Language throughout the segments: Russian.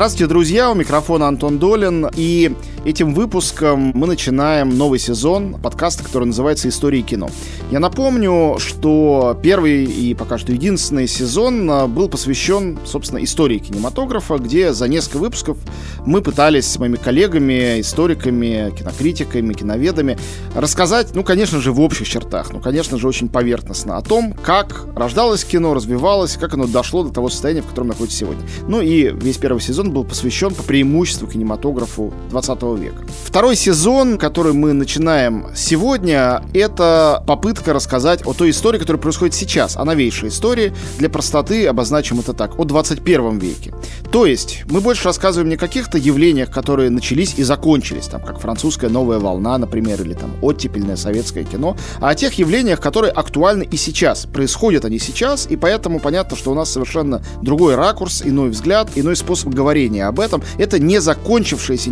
Здравствуйте, друзья, у микрофона Антон Долин, и этим выпуском мы начинаем новый сезон подкаста, который называется «Истории кино». Я напомню, что первый и пока что единственный сезон а, был посвящен, собственно, истории кинематографа, где за несколько выпусков мы пытались с моими коллегами, историками, кинокритиками, киноведами рассказать, ну, конечно же, в общих чертах, ну, конечно же, очень поверхностно о том, как рождалось кино, развивалось, как оно дошло до того состояния, в котором находится сегодня. Ну и весь первый сезон был посвящен по преимуществу кинематографу 20 века. Второй сезон, который мы начинаем сегодня, это попытка рассказать о той истории, которая происходит сейчас, о новейшей истории. Для простоты обозначим это так, о 21 веке. То есть мы больше рассказываем не о каких-то явлениях, которые начались и закончились, там, как французская новая волна, например, или там оттепельное советское кино, а о тех явлениях, которые актуальны и сейчас. Происходят они сейчас, и поэтому понятно, что у нас совершенно другой ракурс, иной взгляд, иной способ говорение об этом. Это не закончившиеся,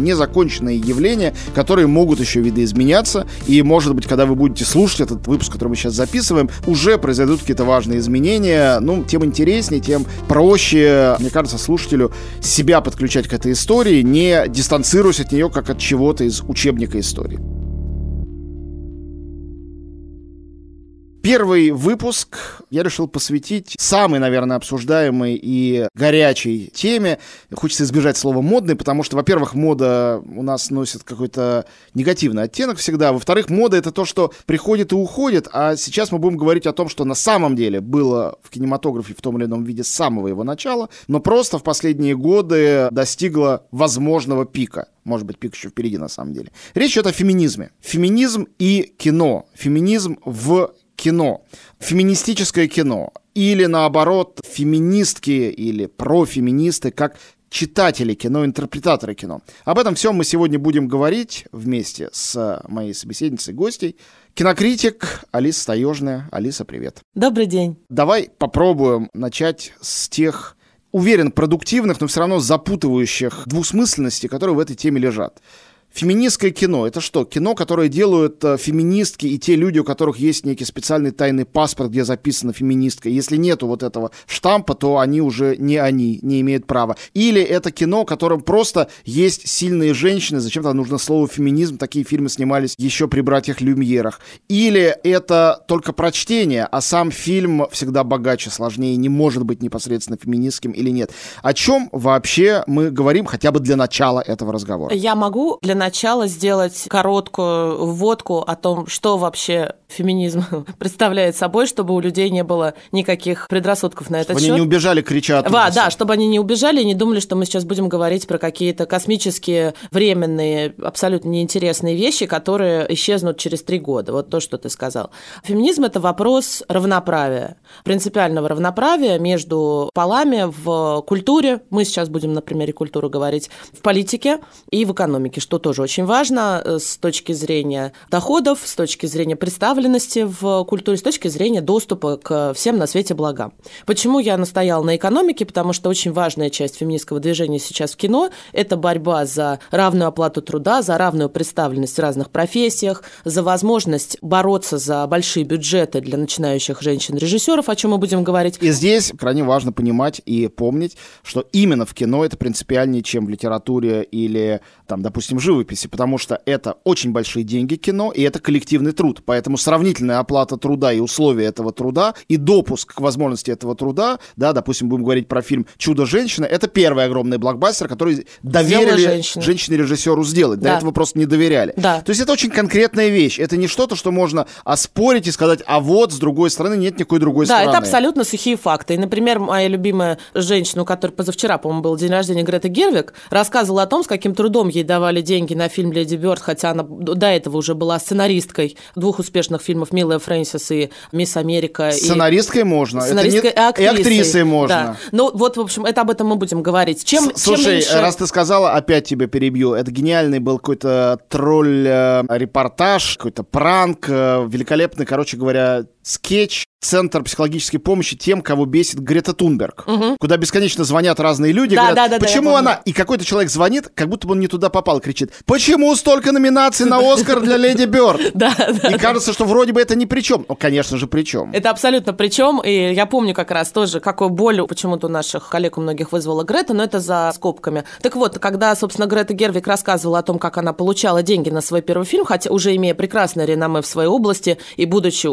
незаконченные явления, которые могут еще видоизменяться. И, может быть, когда вы будете слушать этот выпуск, который мы сейчас записываем, уже произойдут какие-то важные изменения. Ну, тем интереснее, тем проще, мне кажется, слушателю себя подключать к этой истории, не дистанцируясь от нее как от чего-то из учебника истории. Первый выпуск я решил посвятить самой, наверное, обсуждаемой и горячей теме. Хочется избежать слова «модный», потому что, во-первых, мода у нас носит какой-то негативный оттенок всегда. Во-вторых, мода — это то, что приходит и уходит. А сейчас мы будем говорить о том, что на самом деле было в кинематографе в том или ином виде с самого его начала, но просто в последние годы достигло возможного пика. Может быть, пик еще впереди, на самом деле. Речь идет о феминизме. Феминизм и кино. Феминизм в кино, феминистическое кино, или наоборот, феминистки или профеминисты, как читатели кино, интерпретаторы кино. Об этом всем мы сегодня будем говорить вместе с моей собеседницей, гостей. Кинокритик Алиса Таежная. Алиса, привет. Добрый день. Давай попробуем начать с тех, уверен, продуктивных, но все равно запутывающих двусмысленностей, которые в этой теме лежат. Феминистское кино — это что? Кино, которое делают э, феминистки и те люди, у которых есть некий специальный тайный паспорт, где записана феминистка. Если нету вот этого штампа, то они уже не они, не имеют права. Или это кино, в котором просто есть сильные женщины, зачем-то нужно слово феминизм, такие фильмы снимались еще при братьях Люмьерах. Или это только прочтение, а сам фильм всегда богаче, сложнее, не может быть непосредственно феминистским или нет. О чем вообще мы говорим хотя бы для начала этого разговора? Я могу для начала сделать короткую вводку о том, что вообще феминизм представляет собой, чтобы у людей не было никаких предрассудков на этот чтобы счет. они не убежали крича от Да, да, чтобы они не убежали и не думали, что мы сейчас будем говорить про какие-то космические, временные, абсолютно неинтересные вещи, которые исчезнут через три года. Вот то, что ты сказал. Феминизм – это вопрос равноправия, принципиального равноправия между полами в культуре. Мы сейчас будем на примере культуры говорить. В политике и в экономике, что тоже очень важно э, с точки зрения доходов, с точки зрения представленности в культуре, с точки зрения доступа к всем на свете благам. Почему я настояла на экономике? Потому что очень важная часть феминистского движения сейчас в кино – это борьба за равную оплату труда, за равную представленность в разных профессиях, за возможность бороться за большие бюджеты для начинающих женщин-режиссеров, о чем мы будем говорить. И здесь крайне важно понимать и помнить, что именно в кино это принципиальнее, чем в литературе или, там, допустим, живописи живописи, потому что это очень большие деньги кино, и это коллективный труд. Поэтому сравнительная оплата труда и условия этого труда, и допуск к возможности этого труда, да, допустим, будем говорить про фильм «Чудо-женщина», это первый огромный блокбастер, который доверили женщине-режиссеру сделать. Да. До этого просто не доверяли. Да. То есть это очень конкретная вещь. Это не что-то, что можно оспорить и сказать, а вот, с другой стороны, нет никакой другой да, стороны. Да, это абсолютно сухие факты. И, например, моя любимая женщина, у которой позавчера, по-моему, был день рождения Грета Гервик, рассказывала о том, с каким трудом ей давали деньги деньги на фильм «Леди Бёрд», хотя она до этого уже была сценаристкой двух успешных фильмов «Милая Фрэнсис» и «Мисс Америка». Сценаристкой и... можно. Сценаристкой это не... и актрисой. И актрисой можно. Да. Ну вот, в общем, это об этом мы будем говорить. Чем, Слушай, чем меньше... раз ты сказала, опять тебя перебью, это гениальный был какой-то тролль-репортаж, какой-то пранк, э, великолепный, короче говоря, скетч Центр психологической помощи тем, кого бесит Грета Тунберг, угу. куда бесконечно звонят разные люди, да, говорят, да, да, почему да, она, и какой-то человек звонит, как будто бы он не туда попал, кричит, почему столько номинаций на Оскар для Леди Бёрд? Да, да. И кажется, что вроде бы это ни при чем. Ну, конечно же, при чем. Это абсолютно при чем, и я помню как раз тоже, какую боль почему-то у наших коллег у многих вызвала Грета, но это за скобками. Так вот, когда, собственно, Грета Гервик рассказывала о том, как она получала деньги на свой первый фильм, хотя уже имея прекрасное реноме в своей области и будучи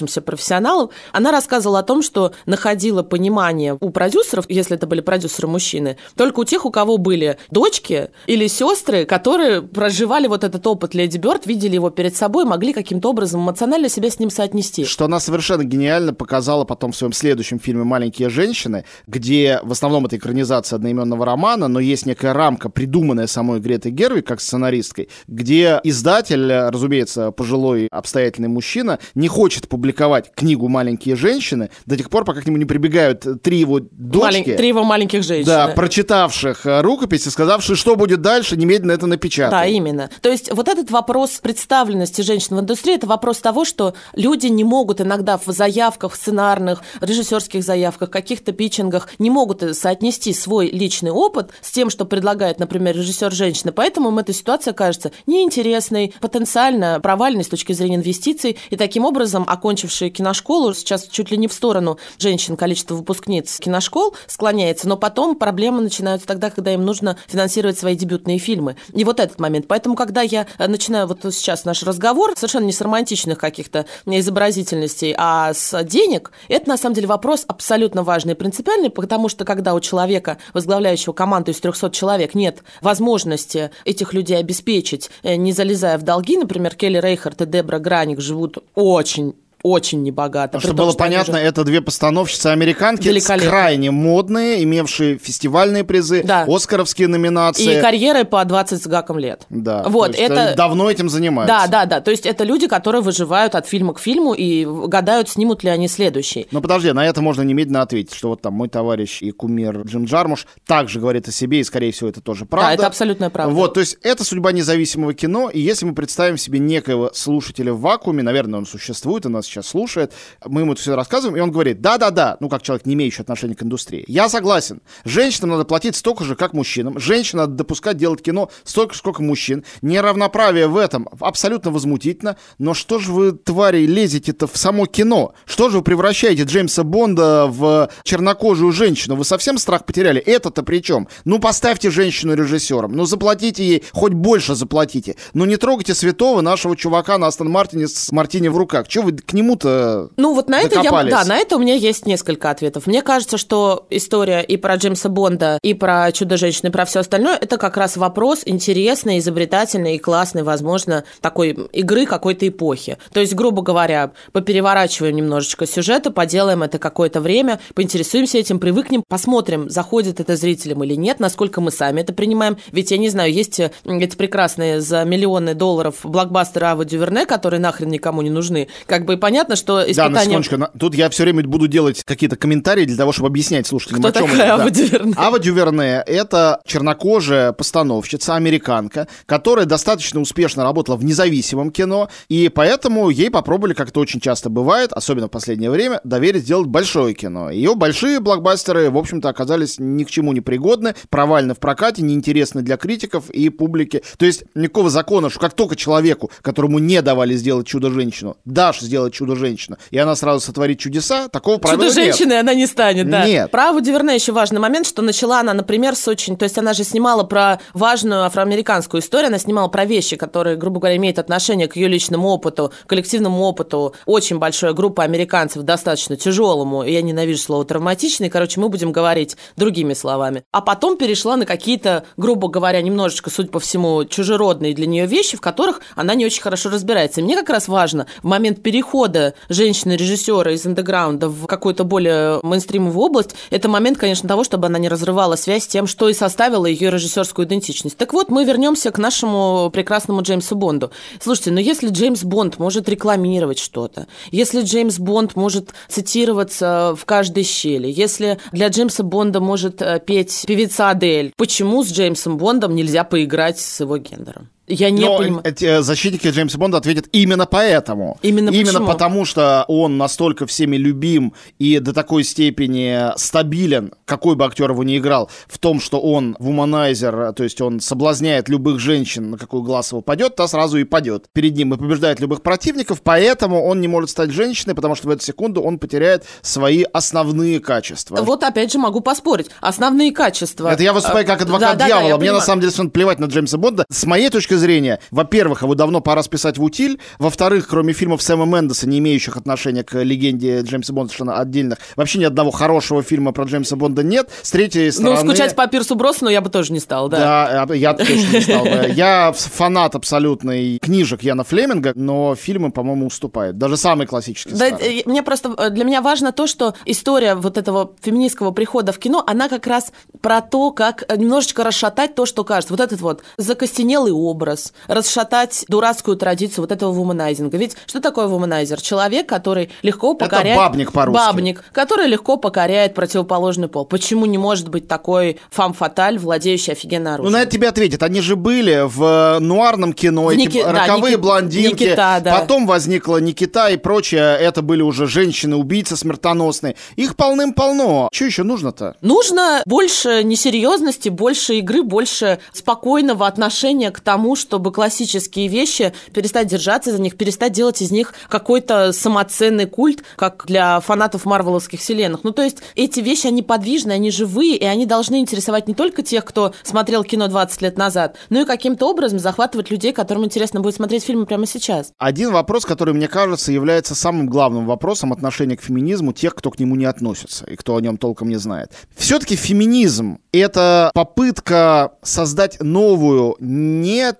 состоявшимся профессионалом, она рассказывала о том, что находила понимание у продюсеров, если это были продюсеры мужчины, только у тех, у кого были дочки или сестры, которые проживали вот этот опыт Леди Бёрд, видели его перед собой, могли каким-то образом эмоционально себя с ним соотнести. Что она совершенно гениально показала потом в своем следующем фильме «Маленькие женщины», где в основном это экранизация одноименного романа, но есть некая рамка, придуманная самой Гретой Герви как сценаристкой, где издатель, разумеется, пожилой обстоятельный мужчина, не хочет публиковать книгу «Маленькие женщины», до тех пор, пока к нему не прибегают три его дочки. Малень... Три его маленьких женщин. Да, прочитавших э, рукописи, сказавшие, что будет дальше, немедленно это напечатать. Да, именно. То есть вот этот вопрос представленности женщин в индустрии, это вопрос того, что люди не могут иногда в заявках, в сценарных, режиссерских заявках, каких-то питчингах, не могут соотнести свой личный опыт с тем, что предлагает, например, режиссер женщины. Поэтому им эта ситуация кажется неинтересной, потенциально провальной с точки зрения инвестиций. И таким образом, окончившие киношколу, сейчас чуть ли не в сторону женщин количество выпускниц киношкол склоняется, но потом проблемы начинаются тогда, когда им нужно финансировать свои дебютные фильмы. И вот этот момент. Поэтому, когда я начинаю вот сейчас наш разговор, совершенно не с романтичных каких-то изобразительностей, а с денег, это на самом деле вопрос абсолютно важный и принципиальный, потому что когда у человека, возглавляющего команду из 300 человек, нет возможности этих людей обеспечить, э, не залезая в долги, например, Келли Рейхард и Дебра Граник живут очень очень небогато. А чтобы том, было понятно, уже... это две постановщицы американки, крайне модные, имевшие фестивальные призы, да. оскаровские номинации. И карьеры по 20 с гаком лет. Да, вот, это... давно этим занимаются. Да, да, да. То есть это люди, которые выживают от фильма к фильму и гадают, снимут ли они следующий. Но подожди, на это можно немедленно ответить, что вот там мой товарищ и кумир Джим Джармуш также говорит о себе, и, скорее всего, это тоже правда. Да, это абсолютная правда. Вот, то есть это судьба независимого кино, и если мы представим себе некоего слушателя в вакууме, наверное, он существует, у нас сейчас слушает, мы ему это все рассказываем, и он говорит, да-да-да, ну, как человек, не имеющий отношения к индустрии. Я согласен. Женщинам надо платить столько же, как мужчинам. Женщинам надо допускать делать кино столько сколько мужчин. Неравноправие в этом абсолютно возмутительно. Но что же вы, твари, лезете-то в само кино? Что же вы превращаете Джеймса Бонда в чернокожую женщину? Вы совсем страх потеряли? Это-то при чем? Ну, поставьте женщину режиссером. Ну, заплатите ей, хоть больше заплатите. Ну, не трогайте святого нашего чувака на Астон Мартине с Мартини в руках. Чего вы к нему-то Ну, вот на это, я, да, на это у меня есть несколько ответов. Мне кажется, что история и про Джеймса Бонда, и про Чудо-женщины, и про все остальное, это как раз вопрос интересный, изобретательный и классный, возможно, такой игры какой-то эпохи. То есть, грубо говоря, попереворачиваем немножечко сюжета, поделаем это какое-то время, поинтересуемся этим, привыкнем, посмотрим, заходит это зрителям или нет, насколько мы сами это принимаем. Ведь, я не знаю, есть эти прекрасные за миллионы долларов блокбастеры Ава Дюверне, которые нахрен никому не нужны. Как бы понятно, что испытания... Да, на секундочку. Тут я все время буду делать какие-то комментарии для того, чтобы объяснять слушателям, Кто о чем такая это. Ава Дюверне? Ава Дюверне — это чернокожая постановщица, американка, которая достаточно успешно работала в независимом кино, и поэтому ей попробовали, как это очень часто бывает, особенно в последнее время, доверить сделать большое кино. Ее большие блокбастеры, в общем-то, оказались ни к чему не пригодны, провальны в прокате, неинтересны для критиков и публики. То есть никакого закона, что как только человеку, которому не давали сделать чудо-женщину, дашь сделать чудо-женщину, и она сразу сотворит чудеса, такого правила Чудо-женщиной нет. она не станет, да. Нет. Про Аву Дюверне еще важный момент, что начала она, например, с очень... То есть она же снимала про важную афроамериканскую историю, она снимала про вещи, которые, грубо говоря, имеют отношение к ее личному опыту, коллективному опыту. Очень большая группа американцев, достаточно тяжелому, я ненавижу слово травматичный, короче, мы будем говорить другими словами. А потом перешла на какие-то, грубо говоря, немножечко, судя по всему, чужеродные для нее вещи, в которых она не очень хорошо разбирается. И мне как раз важно в момент перехода женщины-режиссера из андеграунда в какую-то более мейнстримовую область, это момент, конечно, того, чтобы она не разрывала связь с тем, что и составило ее режиссерскую идентичность. Так вот, мы вернемся к нашему прекрасному Джеймсу Бонду. Слушайте, ну если Джеймс Бонд может рекламировать что-то, если Джеймс Бонд может цитироваться в каждой щели, если для Джеймса Бонда может э, петь певица Адель, почему с Джеймсом Бондом нельзя поиграть с его гендером? Я не понимаю. эти, э, защитники Джеймса Бонда ответят именно поэтому. Именно Именно почему? потому, что он настолько всеми любим и до такой степени стабилен, какой бы актер его ни играл, в том, что он вуманайзер, то есть он соблазняет любых женщин, на какой глаз его падет, та сразу и падет перед ним и побеждает любых противников, поэтому он не может стать женщиной, потому что в эту секунду он потеряет свои основные качества. Вот опять же могу поспорить. Основные качества. Это я выступаю как Э, адвокат да, да, да, дьявола. я Мне на понимаю. самом деле плевать на Джеймса Бонда. С моей точки зрения, во-первых, его давно пора списать в утиль. Во-вторых, кроме фильмов Сэма Мендеса, не имеющих отношения к легенде Джеймса Бонда, совершенно отдельных, вообще ни одного хорошего фильма про Джеймса Бонда нет. С третьей Ну, стороны... скучать по Пирсу Броснану я бы тоже не стал, да. Да, я точно не стал бы. Я фанат абсолютный книжек Яна Флеминга, но фильмы, по-моему, уступают. Даже самые классические Да, э, мне просто э, для меня важно то, что история вот этого феминистского прихода в кино, она как раз про то, как немножечко расшатать то, что кажется. Вот этот вот закостенелый образ, расшатать дурацкую традицию вот этого вуманайзинга. Ведь что такое вуманайзер? Человек, который легко покоряет... бабник по-русски. Бабник, который легко покоряет противоположный пол. Почему не может быть такой фам-фаталь, владеющий офигенно Ну, оружием? на это тебе ответят. Они же были в э, нуарном кино, В эти Ники- да, роковые Ники- блондинки. Никита, да. Потом возникла Никита и прочее. Это были уже женщины-убийцы смертоносные. Их полным-полно. Что еще нужно-то? Нужно больше несерьезности, больше игры, больше спокойного отношения к тому, чтобы классические вещи перестать держаться за них, перестать делать из них какой-то самоценный культ, как для фанатов марвеловских вселенных. Ну, то есть эти вещи, они подвижны, они живые, и они должны интересовать не только тех, кто смотрел кино 20 лет назад, но и каким-то образом захватывать людей, которым интересно будет смотреть фильмы прямо сейчас. Один вопрос, который, мне кажется, является самым главным вопросом отношения к феминизму тех, кто к нему не относится и кто о нем толком не знает. Все-таки феминизм — это попытка создать новую,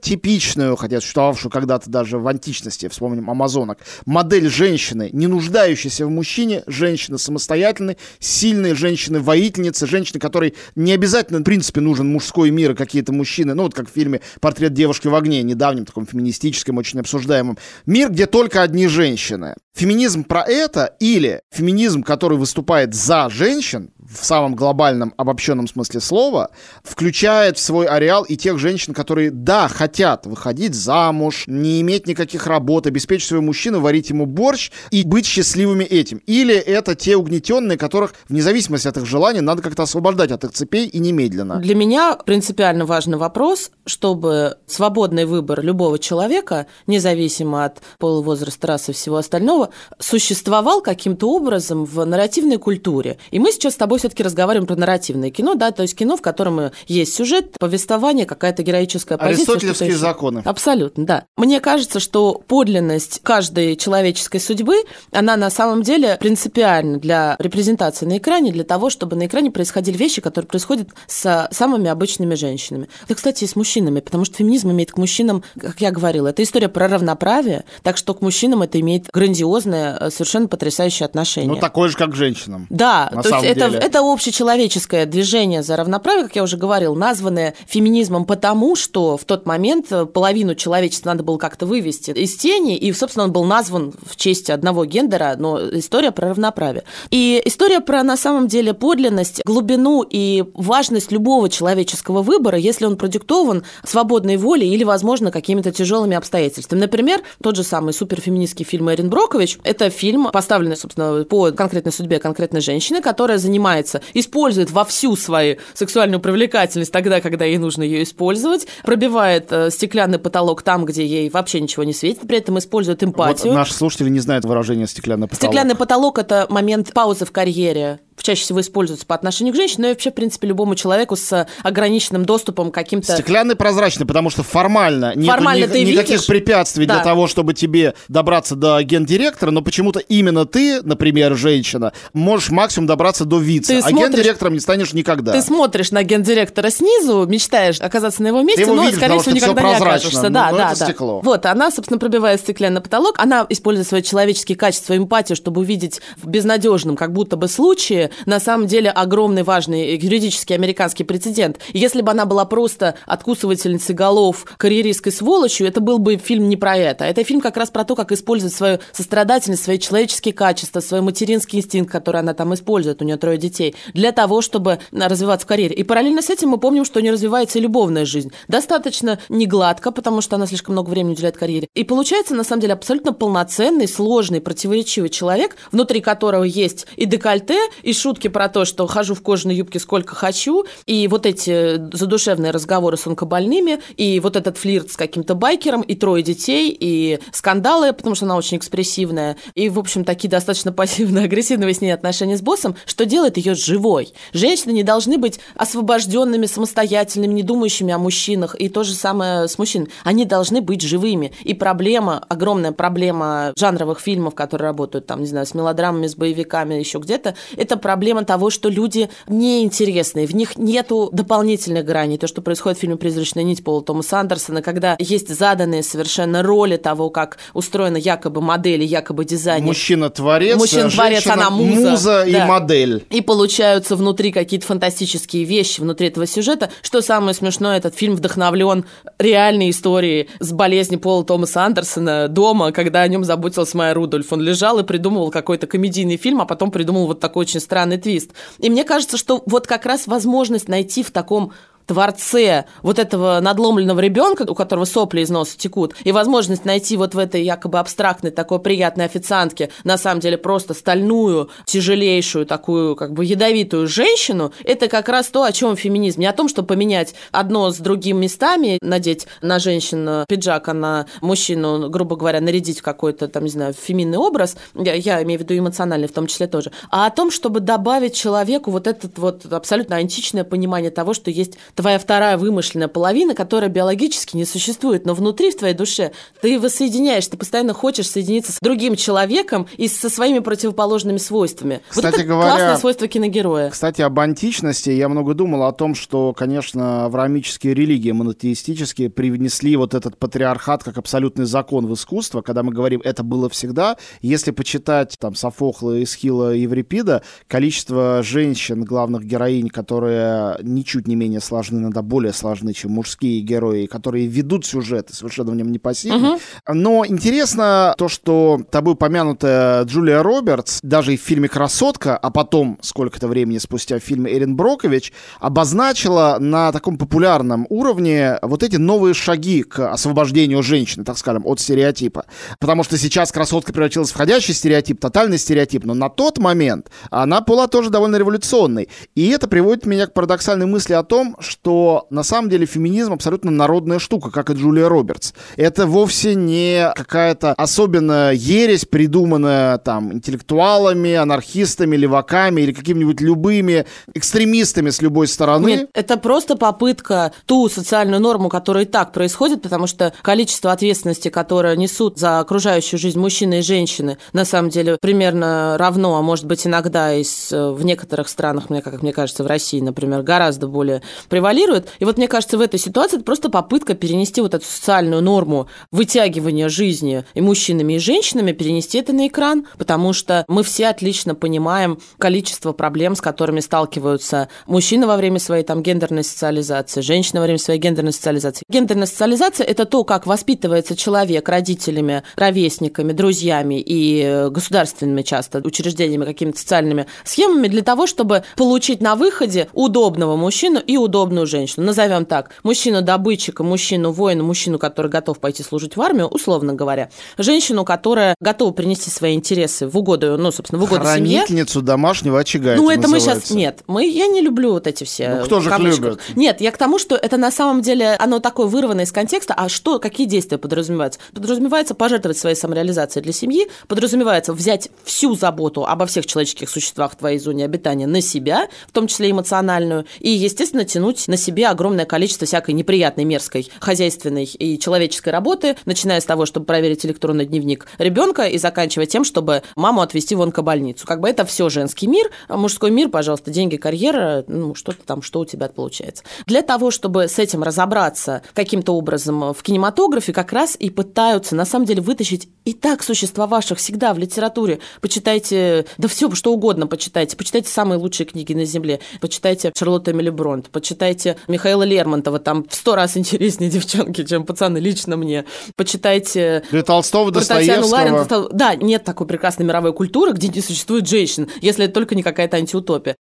нетипичную, хотя существовавшую когда-то даже в античности, вспомним амазонок, модель женщины, не нуждающейся в мужчине, женщины самостоятельной, сильной женщины-воительницы, женщины, которой не обязательно, в принципе, нужен мужской мир и какие-то мужчины, ну вот как в фильме «Портрет девушки в огне», недавнем таком феминистическом, очень обсуждаемом. Мир, где только одни женщины. Феминизм про это или феминизм, который выступает за женщин, в самом глобальном обобщенном смысле слова, включает в свой ареал и тех женщин, которые, да, хотят выходить замуж, не иметь никаких работ, обеспечить своего мужчину, варить ему борщ и быть счастливыми этим. Или это те угнетенные, которых, вне зависимости от их желаний, надо как-то освобождать от их цепей и немедленно. Для меня принципиально важный вопрос, чтобы свободный выбор любого человека, независимо от пола, возраста, расы и всего остального, существовал каким-то образом в нарративной культуре. И мы сейчас с тобой все-таки разговариваем про нарративное кино, да, то есть кино, в котором есть сюжет, повествование, какая-то героическая позиция. Еще. законы. Абсолютно, да. Мне кажется, что подлинность каждой человеческой судьбы, она на самом деле принципиальна для репрезентации на экране, для того, чтобы на экране происходили вещи, которые происходят с самыми обычными женщинами. Да, кстати, и с мужчинами, потому что феминизм имеет к мужчинам, как я говорила, это история про равноправие, так что к мужчинам это имеет грандиозное, э, совершенно потрясающее отношение. Ну, такое же, как к женщинам. Да, на то есть самом это, деле. это общечеловеческое движение за равноправие, как я уже говорил, названное феминизмом потому, что в тот момент э, половину человечества надо было как-то вывести из тени, и, собственно, он был назван в честь одного гендера, но история про равноправие. И история про, на самом деле, подлинность, глубину и важность любого человеческого выбора, если он продиктован свободной волей или, возможно, какими-то тяжелыми обстоятельствами. Например, тот же самый суперфеминистский фильм Эрин Брокович. Это фильм, поставленный, собственно, по конкретной судьбе конкретной женщины, которая занимается, использует вовсю свою сексуальную привлекательность тогда, когда ей нужно ее использовать, пробивает э, стеклянный потолок там, где ей вообще ничего не светит, при этом использует эмпатию. Вот наши слушатели не знают выражения «стеклянный потолок». Стеклянный потолок – это момент паузы в карьере. Чаще всего используется по отношению к женщине, но и вообще, в принципе, любому человеку с ограниченным доступом к каким-то... Стеклянный прозрачный, потому что формально, Формально ни- ты никаких видишь? препятствий Да. для того, чтобы тебе добраться до гендиректора, но почему-то именно ты, например, женщина, можешь максимум добраться до вице, Ты а смотришь- гендиректором не станешь никогда. Ты смотришь на гендиректора снизу, мечтаешь оказаться на его месте, его но, видишь, скорее всего, никогда не окажешься. Ну, да, ну, да, да. стекло. Вот, она, собственно, пробивает стеклянный потолок, она использует свои человеческие качества, эмпатию, чтобы увидеть в безнадежном как будто бы случае на самом деле огромный важный юридический американский прецедент. Если бы она была просто откусывательницей голов, карьеристской сволочью, это был бы фильм не про это. Это фильм как раз про то, как использовать свою сострадательность, свои человеческие качества, свой материнский инстинкт, который она там использует, у нее трое детей, для того, чтобы развиваться в карьере. И параллельно с этим мы помним, что у нее развивается и любовная жизнь. Достаточно не гладко, потому что она слишком много времени уделяет карьере. И получается, на самом деле, абсолютно полноценный, сложный, противоречивый человек, внутри которого есть и декольте, и шутки про то, что хожу в кожаной юбке сколько хочу, и вот эти задушевные разговоры с онкобольными, и вот этот флирт с каким-то байкером, и трое детей, и скандалы, потому что она очень экспрессивная, и, в общем, такие достаточно пассивно-агрессивные с ней отношения с боссом, что делает ее живой. Женщины не должны быть освобожденными, самостоятельными, не думающими о мужчинах, и то же самое с мужчинами. Они должны быть живыми. И проблема, огромная проблема жанровых фильмов, которые работают там, не знаю, с мелодрамами, с боевиками, еще где-то, это проблема того, что люди неинтересные, в них нету дополнительных граней. То, что происходит в фильме «Призрачная нить» Пола Томаса Андерсона, когда есть заданные совершенно роли того, как устроена якобы модель и якобы дизайн. Мужчина-творец, Мужчина-творец, она муза. Муза да. и модель. И получаются внутри какие-то фантастические вещи внутри этого сюжета. Что самое смешное, этот фильм вдохновлен реальной историей с болезнью Пола Томаса Андерсона дома, когда о нем заботилась Майя Рудольф. Он лежал и придумывал какой-то комедийный фильм, а потом придумал вот такой очень странный твист. И мне кажется, что вот как раз возможность найти в таком творце вот этого надломленного ребенка, у которого сопли из носа текут, и возможность найти вот в этой якобы абстрактной такой приятной официантке на самом деле просто стальную, тяжелейшую, такую как бы ядовитую женщину, это как раз то, о чем феминизм. Не о том, чтобы поменять одно с другим местами, надеть на женщину пиджак, а на мужчину, грубо говоря, нарядить какой-то, там, не знаю, феминный образ, я, я имею в виду эмоциональный в том числе тоже, а о том, чтобы добавить человеку вот это вот абсолютно античное понимание того, что есть твоя вторая вымышленная половина, которая биологически не существует, но внутри в твоей душе ты воссоединяешь, ты постоянно хочешь соединиться с другим человеком и со своими противоположными свойствами. Кстати вот это говоря, классное свойство киногероя. Кстати, об античности я много думал о том, что, конечно, авраамические религии монотеистические привнесли вот этот патриархат как абсолютный закон в искусство, когда мы говорим «это было всегда». Если почитать там Софокла, Исхила, Еврипида, количество женщин, главных героинь, которые ничуть не менее сложны сложны, иногда более сложны, чем мужские герои, которые ведут сюжеты совершенно в нем не пассивны. Угу. Но интересно то, что тобой помянутая Джулия Робертс, даже и в фильме «Красотка», а потом, сколько-то времени спустя, в фильме «Эрин Брокович», обозначила на таком популярном уровне вот эти новые шаги к освобождению женщины, так скажем, от стереотипа. Потому что сейчас красотка превратилась в входящий стереотип, тотальный стереотип, но на тот момент она была тоже довольно революционной. И это приводит меня к парадоксальной мысли о том, что на самом деле феминизм абсолютно народная штука, как и Джулия Робертс. Это вовсе не какая-то особенная ересь, придуманная там интеллектуалами, анархистами, леваками или какими-нибудь любыми экстремистами с любой стороны. Нет, это просто попытка ту социальную норму, которая и так происходит, потому что количество ответственности, которое несут за окружающую жизнь мужчины и женщины, на самом деле примерно равно, а может быть иногда и в некоторых странах, мне, как мне кажется, в России, например, гораздо более превалирует. И вот мне кажется, в этой ситуации это просто попытка перенести вот эту социальную норму вытягивания жизни и мужчинами, и женщинами, перенести это на экран, потому что мы все отлично понимаем количество проблем, с которыми сталкиваются мужчины во время своей там гендерной социализации, женщины во время своей гендерной социализации. Гендерная социализация – это то, как воспитывается человек родителями, ровесниками, друзьями и государственными часто учреждениями, какими-то социальными схемами для того, чтобы получить на выходе удобного мужчину и удобного удобную женщину. Назовем так. Мужчину-добытчика, мужчину-воина, мужчину, который готов пойти служить в армию, условно говоря. Женщину, которая готова принести свои интересы в угоду, ну, собственно, в угоду семье. Хранительницу домашнего очага. Ну, это, это мы сейчас... Нет, мы... я не люблю вот эти все... Ну, кто же их любит? Нет, я к тому, что это на самом деле, оно такое вырвано из контекста. А что, какие действия подразумеваются? Подразумевается пожертвовать своей самореализацией для семьи, подразумевается взять всю заботу обо всех человеческих существах в твоей зоне обитания на себя, в том числе эмоциональную, и, естественно, тянуть на себе огромное количество всякой неприятной, мерзкой хозяйственной и человеческой работы, начиная с того, чтобы проверить электронный дневник ребенка и заканчивая тем, чтобы маму отвезти в онкобольницу. Как бы это все женский мир, мужской мир, пожалуйста, деньги, карьера, ну, что-то там, что у тебя получается. Для того, чтобы с этим разобраться каким-то образом в кинематографе, как раз и пытаются, на самом деле, вытащить и так существовавших всегда в литературе. Почитайте, да все, что угодно почитайте. Почитайте самые лучшие книги на Земле. Почитайте Шарлотту Эмили Бронт, почитайте Михаила Лермонтова, там в сто раз интереснее девчонки, чем пацаны лично мне. Почитайте... Для Толстого, Достоевского. Ларин, Да, нет такой прекрасной мировой культуры, где не существует женщин, если это только не какая-то антиутопия.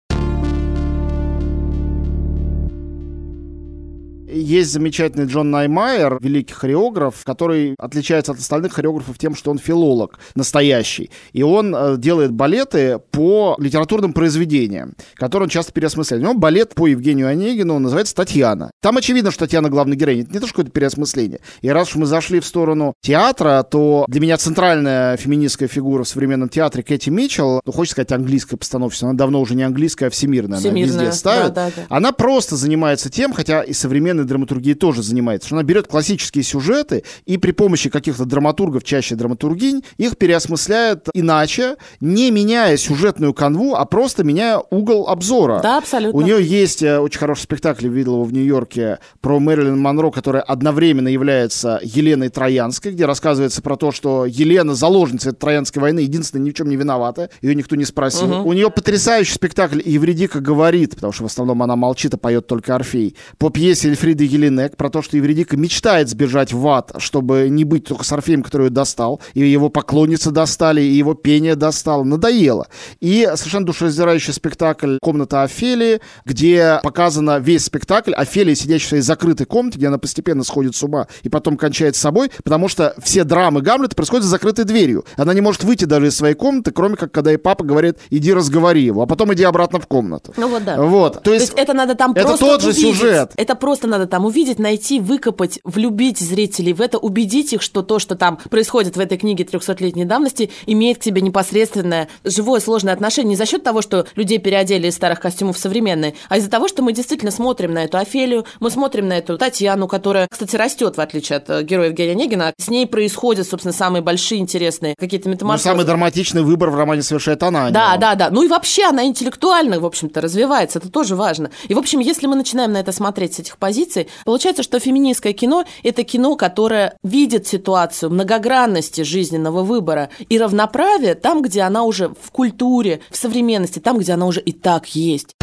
Есть замечательный Джон Наймайер, великий хореограф, который отличается от остальных хореографов тем, что он филолог настоящий. И он э, делает балеты по литературным произведениям, которые он часто переосмысляет. У него балет по Евгению Онегину называется «Татьяна». Там очевидно, что Татьяна главная героиня. Это не то, что какое-то переосмысление. И раз уж мы зашли в сторону театра, то для меня центральная феминистская фигура в современном театре Кэти Митчелл, ну, хочется сказать английская постановщица, она давно уже не английская, а всемирная, всемирная. она везде ставит. Да, да, да. Она просто занимается тем, хотя и современный драматургии тоже занимается, что она берет классические сюжеты и при помощи каких-то драматургов, чаще драматургинь, их переосмысляет иначе, не меняя сюжетную канву, а просто меняя угол обзора. Да, абсолютно. У нее есть э, очень хороший спектакль, видел его в Нью-Йорке, про Мэрилин Монро, которая одновременно является Еленой Троянской, где рассказывается про то, что Елена, заложница этой Троянской войны, единственная ни в чем не виновата, ее никто не спросил. Угу. У нее потрясающий спектакль «Евредика говорит», потому что в основном она молчит, а поет только Орфей, по пьесе Эльфри Фриды Еленек про то, что Евредика мечтает сбежать в ад, чтобы не быть только с Орфеем, который ее достал, и его поклонницы достали, и его пение достало. Надоело. И совершенно душераздирающий спектакль «Комната Офелии», где показано весь спектакль Офелия, сидящая в своей закрытой комнате, где она постепенно сходит с ума и потом кончает с собой, потому что все драмы Гамлета происходят за закрытой дверью. Она не может выйти даже из своей комнаты, кроме как когда ей папа говорит, иди разговори его, а потом иди обратно в комнату. Ну вот да. Вот. То, То есть, есть это надо там это просто тот же увидеть. сюжет. Это просто надо там увидеть, найти, выкопать, влюбить зрителей в это, убедить их, что то, что там происходит в этой книге 300-летней давности, имеет к тебе непосредственное живое сложное отношение не за счет того, что людей переодели из старых костюмов в современные, а из-за того, что мы действительно смотрим на эту Офелию, мы смотрим на эту Татьяну, которая, кстати, растет, в отличие от э, героя Евгения Онегина. С ней происходят, собственно, самые большие интересные какие-то метаморфозы. Ну, самый драматичный выбор в романе совершает она. Да, да, да. Ну и вообще она интеллектуально, в общем-то, развивается. Это тоже важно. И, в общем, если мы начинаем на это смотреть с этих позиций, Получается, что феминистское кино – это кино, которое видит ситуацию многогранности жизненного выбора и равноправия там, где она уже в культуре, в современности, там, где она уже и так есть.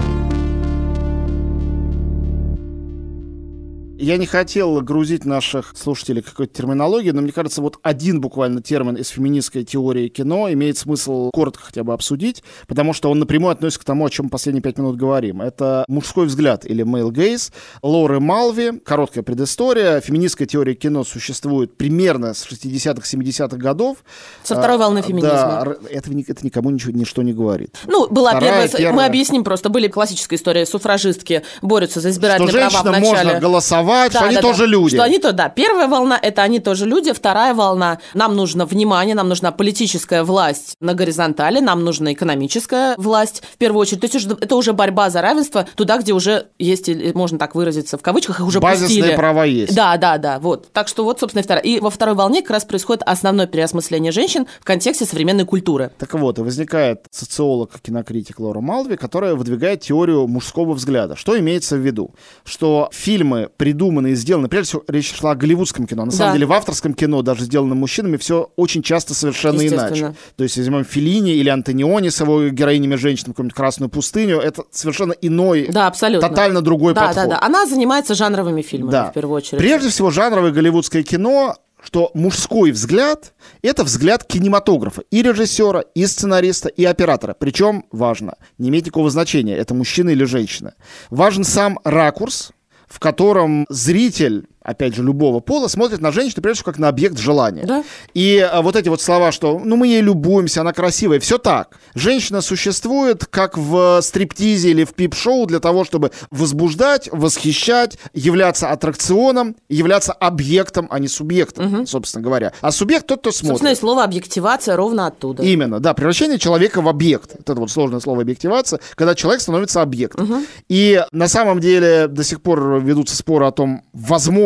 Я не хотел грузить наших слушателей какой-то терминологией, но мне кажется, вот один буквально термин из феминистской теории кино имеет смысл коротко хотя бы обсудить, потому что он напрямую относится к тому, о чем последние пять минут говорим. Это мужской взгляд или male gaze. Лоры Малви, короткая предыстория. Феминистская теория кино существует примерно с 60-х, 70-х годов. Со второй волны феминизма. Да, это, это никому ничего, ничто не говорит. Ну, была Вторая, первая, первая, мы объясним просто, были классическая история, суфражистки борются за избирательные что права в начале. можно голосовать признавать, да, что они да, тоже да. люди. Что они то, да. Первая волна – это они тоже люди. Вторая волна – нам нужно внимание, нам нужна политическая власть на горизонтали, нам нужна экономическая власть в первую очередь. То есть это уже борьба за равенство туда, где уже есть, можно так выразиться в кавычках, их уже Базисные пустили. права есть. Да, да, да. Вот. Так что вот, собственно, и вторая. И во второй волне как раз происходит основное переосмысление женщин в контексте современной культуры. Так вот, и возникает социолог, кинокритик Лора Малви, которая выдвигает теорию мужского взгляда. Что имеется в виду? Что фильмы, придуманы и сделаны. Прежде всего, речь шла о голливудском кино. На самом да. деле, в авторском кино, даже сделанном мужчинами, все очень часто совершенно иначе. То есть, если возьмем Филини или Антониони с его героинями женщин, какую-нибудь «Красную пустыню», это совершенно иной, да, абсолютно. тотально другой да, подход. Да, да, Она занимается жанровыми фильмами, да. в первую очередь. Прежде всего, жанровое голливудское кино что мужской взгляд — это взгляд кинематографа, и режиссера, и сценариста, и оператора. Причем, важно, не имеет никакого значения, это мужчина или женщина. Важен сам ракурс, в котором зритель опять же, любого пола, смотрит на женщину, прежде всего, как на объект желания. Да. И а, вот эти вот слова, что, ну, мы ей любуемся, она красивая, все так. Женщина существует как в стриптизе или в пип-шоу для того, чтобы возбуждать, восхищать, являться аттракционом, являться объектом, а не субъектом, угу. собственно говоря. А субъект тот, кто смотрит. Собственно, и слово объективация ровно оттуда. Именно, да, превращение человека в объект. Это вот сложное слово объективация, когда человек становится объектом. Угу. И на самом деле до сих пор ведутся споры о том,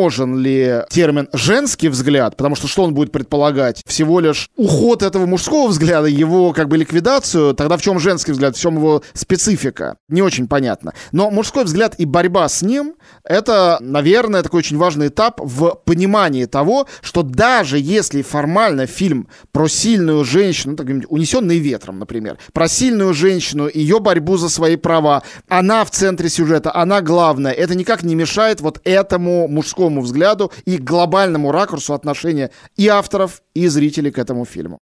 возможен ли термин «женский взгляд», потому что что он будет предполагать? Всего лишь уход этого мужского взгляда, его как бы ликвидацию, тогда в чем женский взгляд, в чем его специфика? Не очень понятно. Но мужской взгляд и борьба с ним — это, наверное, такой очень важный этап в понимании того, что даже если формально фильм про сильную женщину, ну, так, унесенный ветром, например, про сильную женщину, ее борьбу за свои права, она в центре сюжета, она главная, это никак не мешает вот этому мужскому взгляду и глобальному ракурсу отношения и авторов, и зрителей к этому фильму.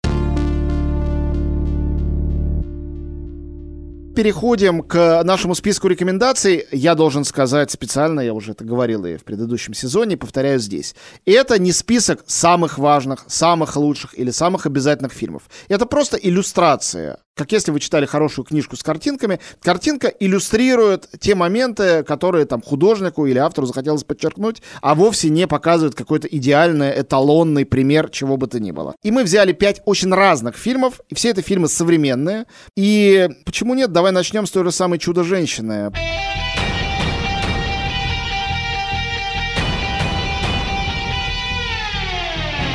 переходим к нашему списку рекомендаций. Я должен сказать специально, я уже это говорил и в предыдущем сезоне, повторяю здесь. Это не список самых важных, самых лучших или самых обязательных фильмов. Это просто иллюстрация как если вы читали хорошую книжку с картинками, картинка иллюстрирует те моменты, которые там художнику или автору захотелось подчеркнуть, а вовсе не показывает какой-то идеальный, эталонный пример чего бы то ни было. И мы взяли пять очень разных фильмов, и все это фильмы современные. И почему нет? Давай начнем с той же самой «Чудо-женщины».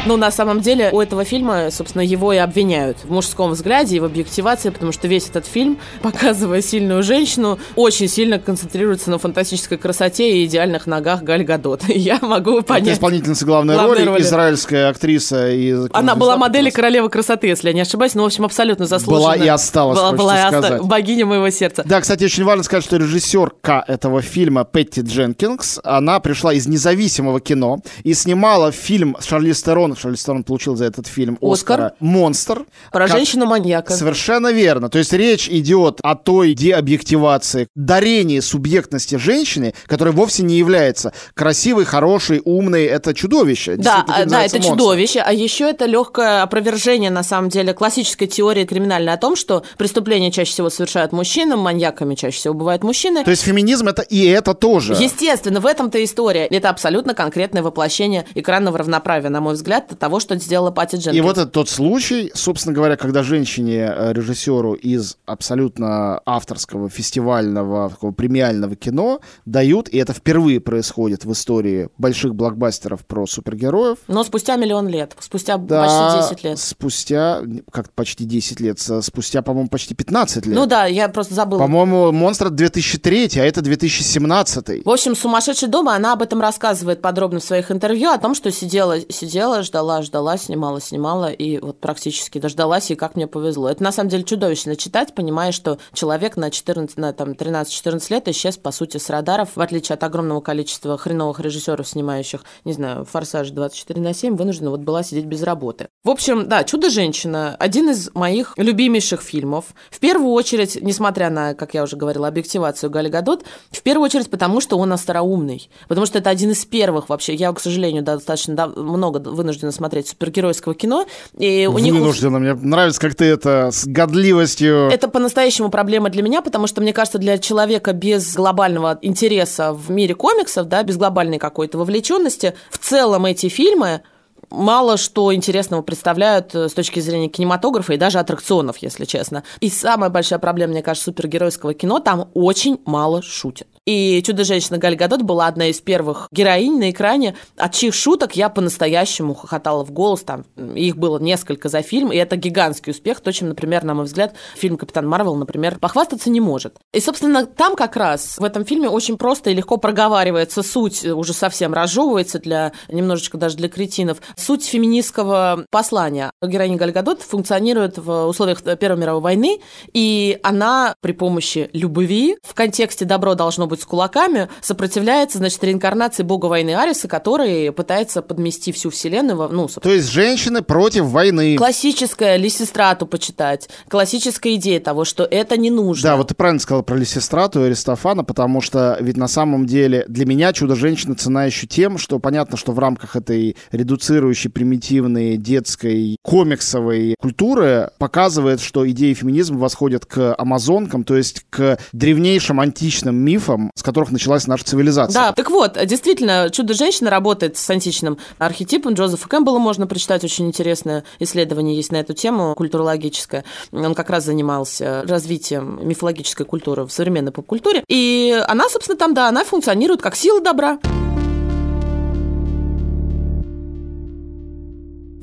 Ну, на самом деле, у этого фильма, собственно, его и обвиняют в мужском взгляде и в объективации, потому что весь этот фильм, показывая сильную женщину, очень сильно концентрируется на фантастической красоте и идеальных ногах Галь Гадот. Я могу понять. Это исполнительница главной, главной роли, роли, израильская актриса. И Она была моделью королевы красоты, если я не ошибаюсь, но, в общем, абсолютно заслуженно. Была и осталась, Была, была и осталась богиня моего сердца. Да, кстати, очень важно сказать, что режиссерка этого фильма Петти Дженкинс, она пришла из независимого кино и снимала фильм с Шарли Стерон Шарли Стерон получил за этот фильм Оскар. Оскара. «Монстр». Про как... женщину-маньяка. Совершенно верно. То есть речь идет о той деобъективации, дарении субъектности женщины, которая вовсе не является красивой, хорошей, умной. Это чудовище. Да, да, это монстр. чудовище. А еще это легкое опровержение, на самом деле, классической теории криминальной о том, что преступления чаще всего совершают мужчины, маньяками чаще всего бывают мужчины. То есть феминизм это и это тоже. Естественно, в этом-то история. Это абсолютно конкретное воплощение экранного равноправия, на мой взгляд, того, что сделала Пати Дженкинс. И вот это тот случай, собственно говоря, когда женщине, э, режиссеру из абсолютно авторского, фестивального, такого премиального кино дают, и это впервые происходит в истории больших блокбастеров про супергероев. Но спустя миллион лет, спустя да, почти 10 лет. спустя, как почти 10 лет, спустя, по-моему, почти 15 лет. Ну да, я просто забыла. По-моему, «Монстр» 2003, а это 2017. В общем, «Сумасшедший дома», она об этом рассказывает подробно в своих интервью, о том, что сидела, сидела, ждала ждала, снимала, снимала, и вот практически дождалась, и как мне повезло. Это на самом деле чудовищно читать, понимая, что человек на 14, на там 13-14 лет исчез, по сути, с радаров, в отличие от огромного количества хреновых режиссеров, снимающих, не знаю, «Форсаж» 24 на 7, вынуждена вот была сидеть без работы. В общем, да, «Чудо-женщина» — один из моих любимейших фильмов. В первую очередь, несмотря на, как я уже говорила, объективацию Гали Гадот, в первую очередь потому, что он остроумный. Потому что это один из первых вообще. Я, к сожалению, достаточно много вынуждена смотреть супергеройского кино. И у них... Вынуждена. Мне нравится, как ты это с годливостью... Это по-настоящему проблема для меня, потому что, мне кажется, для человека без глобального интереса в мире комиксов, да, без глобальной какой-то вовлеченности, в целом эти фильмы мало что интересного представляют э, с точки зрения кинематографа и даже аттракционов, если честно. И самая большая проблема, мне кажется, супергеройского кино, там очень мало шутят. И «Чудо-женщина» Галь Гадот была одна из первых героинь на экране, от чьих шуток я по-настоящему хохотала в голос. Там их было несколько за фильм, и это гигантский успех, то, чем, например, на мой взгляд, фильм «Капитан Марвел», например, похвастаться не может. И, собственно, там как раз в этом фильме очень просто и легко проговаривается суть, уже совсем разжевывается для немножечко даже для кретинов, суть феминистского послания. Героиня Гальгадот функционирует в условиях Первой мировой войны, и она при помощи любви в контексте «добро должно быть с кулаками» сопротивляется, значит, реинкарнации бога войны Ариса, который пытается подмести всю вселенную. Ну, То есть женщины против войны. Классическая Лисистрату почитать. Классическая идея того, что это не нужно. Да, вот ты правильно сказал про Лисистрату и Аристофана, потому что ведь на самом деле для меня «Чудо-женщина» цена еще тем, что понятно, что в рамках этой редуцирующей, примитивной, детской, комиксовой культуры показывает, что идеи феминизма восходят к амазонкам, то есть к древнейшим античным мифам, с которых началась наша цивилизация. Да, так вот, действительно, «Чудо-женщина» работает с античным архетипом. Джозефа Кэмпбелла можно прочитать, очень интересное исследование есть на эту тему, культурологическое. Он как раз занимался развитием мифологической культуры в современной поп-культуре. И она, собственно, там, да, она функционирует как сила добра.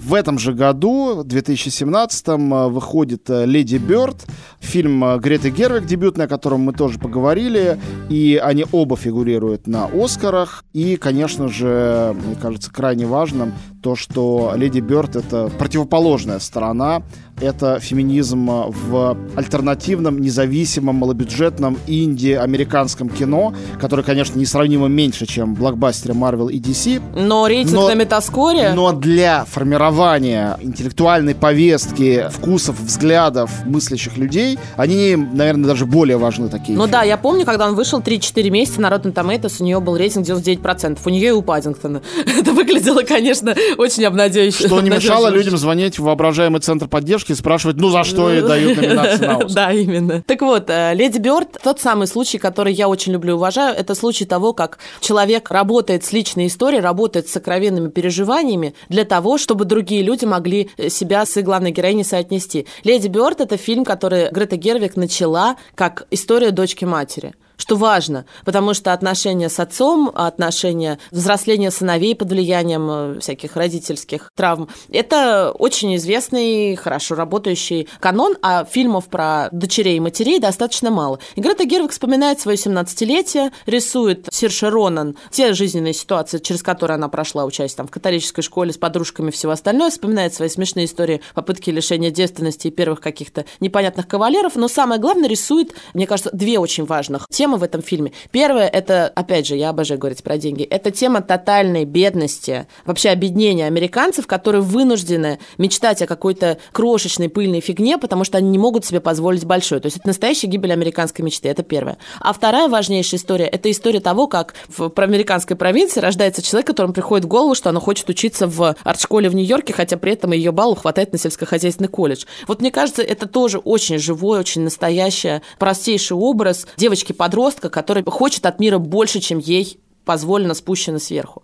В этом же году, в 2017 м выходит э, «Леди Бёрд», фильм э, Греты Гервик, дебютный, о котором мы тоже поговорили, и они оба фигурируют на «Оскарах». И, конечно же, мне кажется, крайне важным то, что «Леди Бёрд» — это противоположная сторона это феминизм в альтернативном, независимом, малобюджетном инди-американском кино, которое, конечно, несравнимо меньше, чем блокбастеры Marvel и DC. Но рейтинг но, на метаскоре... Но для формирования интеллектуальной повестки, вкусов, взглядов мыслящих людей, они, наверное, даже более важны такие. Ну фильмы. да, я помню, когда он вышел 3-4 месяца на Rotten Tomatoes, у нее был рейтинг 99%. У нее и у Паддингтона. Это выглядело, конечно, очень обнадеживающе. Что не мешало людям звонить в воображаемый центр поддержки девушки спрашивать, ну за что ей дают номинацию на Оскар. Да, именно. Так вот, э, Леди Бёрд, тот самый случай, который я очень люблю и уважаю, это случай того, как человек работает с личной историей, работает с сокровенными переживаниями для того, чтобы другие люди могли себя с главной героиней соотнести. Леди Бёрд – это фильм, который Грета Гервик начала как история дочки-матери что важно, потому что отношения с отцом, отношения взросления сыновей под влиянием э, всяких родительских травм, это очень известный, хорошо работающий канон, а фильмов про дочерей и матерей достаточно мало. И Грета Гервик вспоминает свое 17-летие, рисует Сирша Ронан, те жизненные ситуации, через которые она прошла, учась там в католической школе с подружками и всего остальное, вспоминает свои смешные истории, попытки лишения девственности и первых каких-то непонятных кавалеров, но самое главное рисует, мне кажется, две очень важных темы темы в этом фильме. Первое, это, опять же, я обожаю говорить про деньги, это тема тотальной бедности, вообще объединения американцев, которые вынуждены мечтать о какой-то крошечной пыльной фигне, потому что они не могут себе позволить большое. То есть это настоящая гибель американской мечты, это первое. А вторая важнейшая история, это история того, как в американской провинции рождается человек, которому приходит в голову, что она хочет учиться в арт-школе в Нью-Йорке, хотя при этом ее баллов хватает на сельскохозяйственный колледж. Вот мне кажется, это тоже очень живой, очень настоящий, простейший образ девочки-подростка, подростка, который хочет от мира больше, чем ей позволено спущено сверху.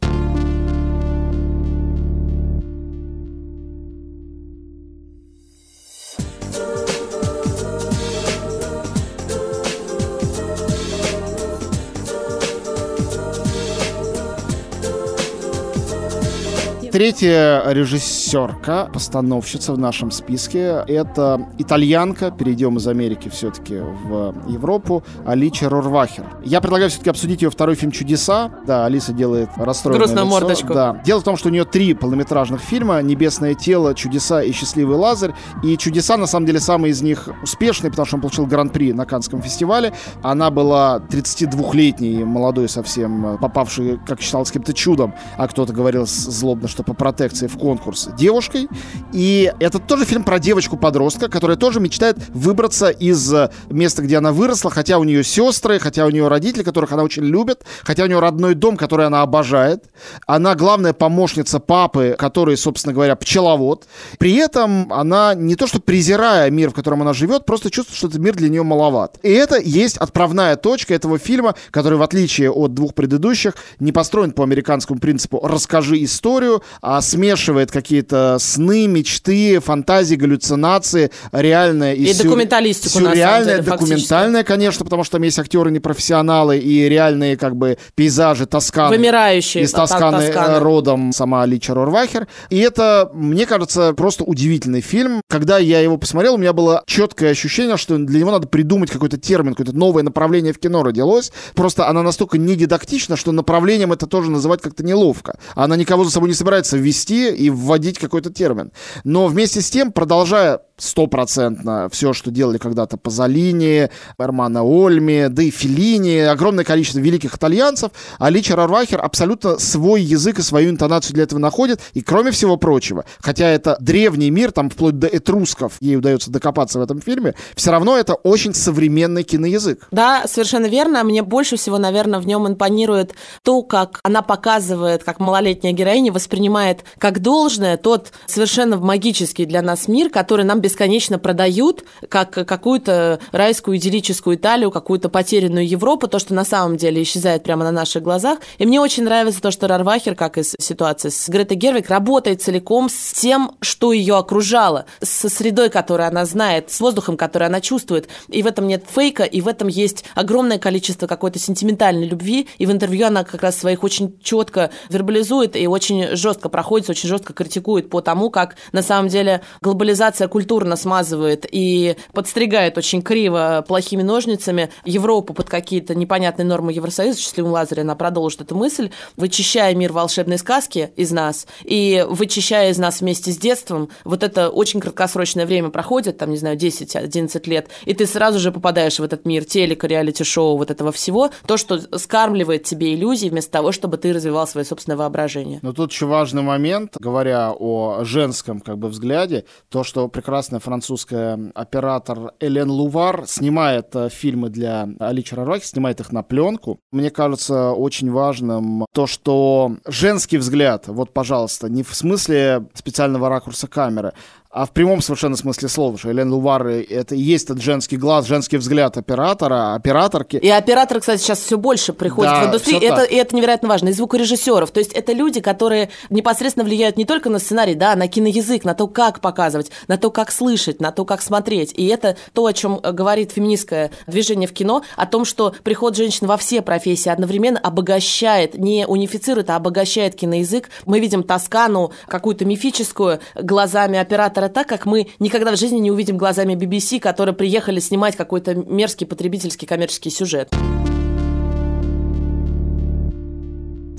Третья режиссерка, постановщица в нашем списке, это итальянка, перейдем из Америки все-таки в Европу, Алича Рорвахер. Я предлагаю все-таки обсудить ее второй фильм «Чудеса». Да, Алиса делает расстроенное Грустную лицо. мордочку. Да. Дело в том, что у нее три полнометражных фильма «Небесное тело», «Чудеса» и «Счастливый Лазарь». И «Чудеса», на самом деле, самый из них успешный, потому что он получил гран-при на Канском фестивале. Она была 32-летней, молодой совсем, попавшей, как считалось, каким-то чудом, а кто-то говорил злобно, что по протекции в конкурс девушкой. И это тоже фильм про девочку-подростка, которая тоже мечтает выбраться из э, места, где она выросла, хотя у нее сестры, хотя у нее родители, которых она очень любит, хотя у нее родной дом, который она обожает. Она главная помощница папы, который, собственно говоря, пчеловод. При этом она не то что презирая мир, в котором она живет, просто чувствует, что этот мир для нее маловат. И это есть отправная точка этого фильма, который, в отличие от двух предыдущих, не построен по американскому принципу «расскажи историю», а смешивает какие-то сны, мечты, фантазии, галлюцинации, реальное и, и сюр... документалистику, сюрреальное, деле, документальное, конечно, потому что там есть актеры непрофессионалы и реальные как бы пейзажи Тосканы. Вымирающие. Из Тосканы, Тосканы. родом сама Лича Рорвахер. И это, мне кажется, просто удивительный фильм. Когда я его посмотрел, у меня было четкое ощущение, что для него надо придумать какой-то термин, какое-то новое направление в кино родилось. Просто она настолько не дидактична, что направлением это тоже называть как-то неловко. Она никого за собой не собирает пытается ввести и вводить какой-то термин. Но вместе с тем, продолжая стопроцентно все, что делали когда-то Пазолини, Эрмана Ольми, да и Филини, огромное количество великих итальянцев, а Личер Арвахер абсолютно свой язык и свою интонацию для этого находит, и кроме всего прочего, хотя это древний мир, там вплоть до этрусков ей удается докопаться в этом фильме, все равно это очень современный киноязык. Да, совершенно верно. Мне больше всего, наверное, в нем импонирует то, как она показывает, как малолетняя героиня воспринимает как должное тот совершенно магический для нас мир, который нам бесконечно продают как какую-то райскую идиллическую Италию, какую-то потерянную Европу, то, что на самом деле исчезает прямо на наших глазах. И мне очень нравится то, что Рарвахер, как и ситуация с Гретой Гервик, работает целиком с тем, что ее окружало, со средой, которую она знает, с воздухом, который она чувствует. И в этом нет фейка, и в этом есть огромное количество какой-то сентиментальной любви. И в интервью она как раз своих очень четко вербализует и очень жестко проходит, очень жестко критикует по тому, как на самом деле глобализация культурно смазывает и подстригает очень криво плохими ножницами Европу под какие-то непонятные нормы Евросоюза. Счастливым Лазаре она продолжит эту мысль, вычищая мир волшебной сказки из нас и вычищая из нас вместе с детством. Вот это очень краткосрочное время проходит, там, не знаю, 10-11 лет, и ты сразу же попадаешь в этот мир телека, реалити-шоу, вот этого всего, то, что скармливает тебе иллюзии вместо того, чтобы ты развивал свое собственное воображение. Но тут еще важный момент, говоря о женском как бы взгляде, то, что прекрасная французская оператор Элен Лувар снимает э, фильмы для Али Чарарвахи, снимает их на пленку. Мне кажется очень важным то, что женский взгляд, вот, пожалуйста, не в смысле специального ракурса камеры, а в прямом совершенно смысле слова, что Элен Лувар это и есть этот женский глаз, женский взгляд оператора, операторки. И операторы, кстати, сейчас все больше приходят да, в индустрию, и это, и это невероятно важно, и звукорежиссеров, то есть это люди, которые непосредственно влияют не только на сценарий, да, на киноязык, на то, как показывать, на то, как слышать, на то, как смотреть, и это то, о чем говорит феминистское движение в кино, о том, что приход женщин во все профессии одновременно обогащает, не унифицирует, а обогащает киноязык. Мы видим Тоскану какую-то мифическую глазами оператора оператора так, как мы никогда в жизни не увидим глазами BBC, которые приехали снимать какой-то мерзкий потребительский коммерческий сюжет.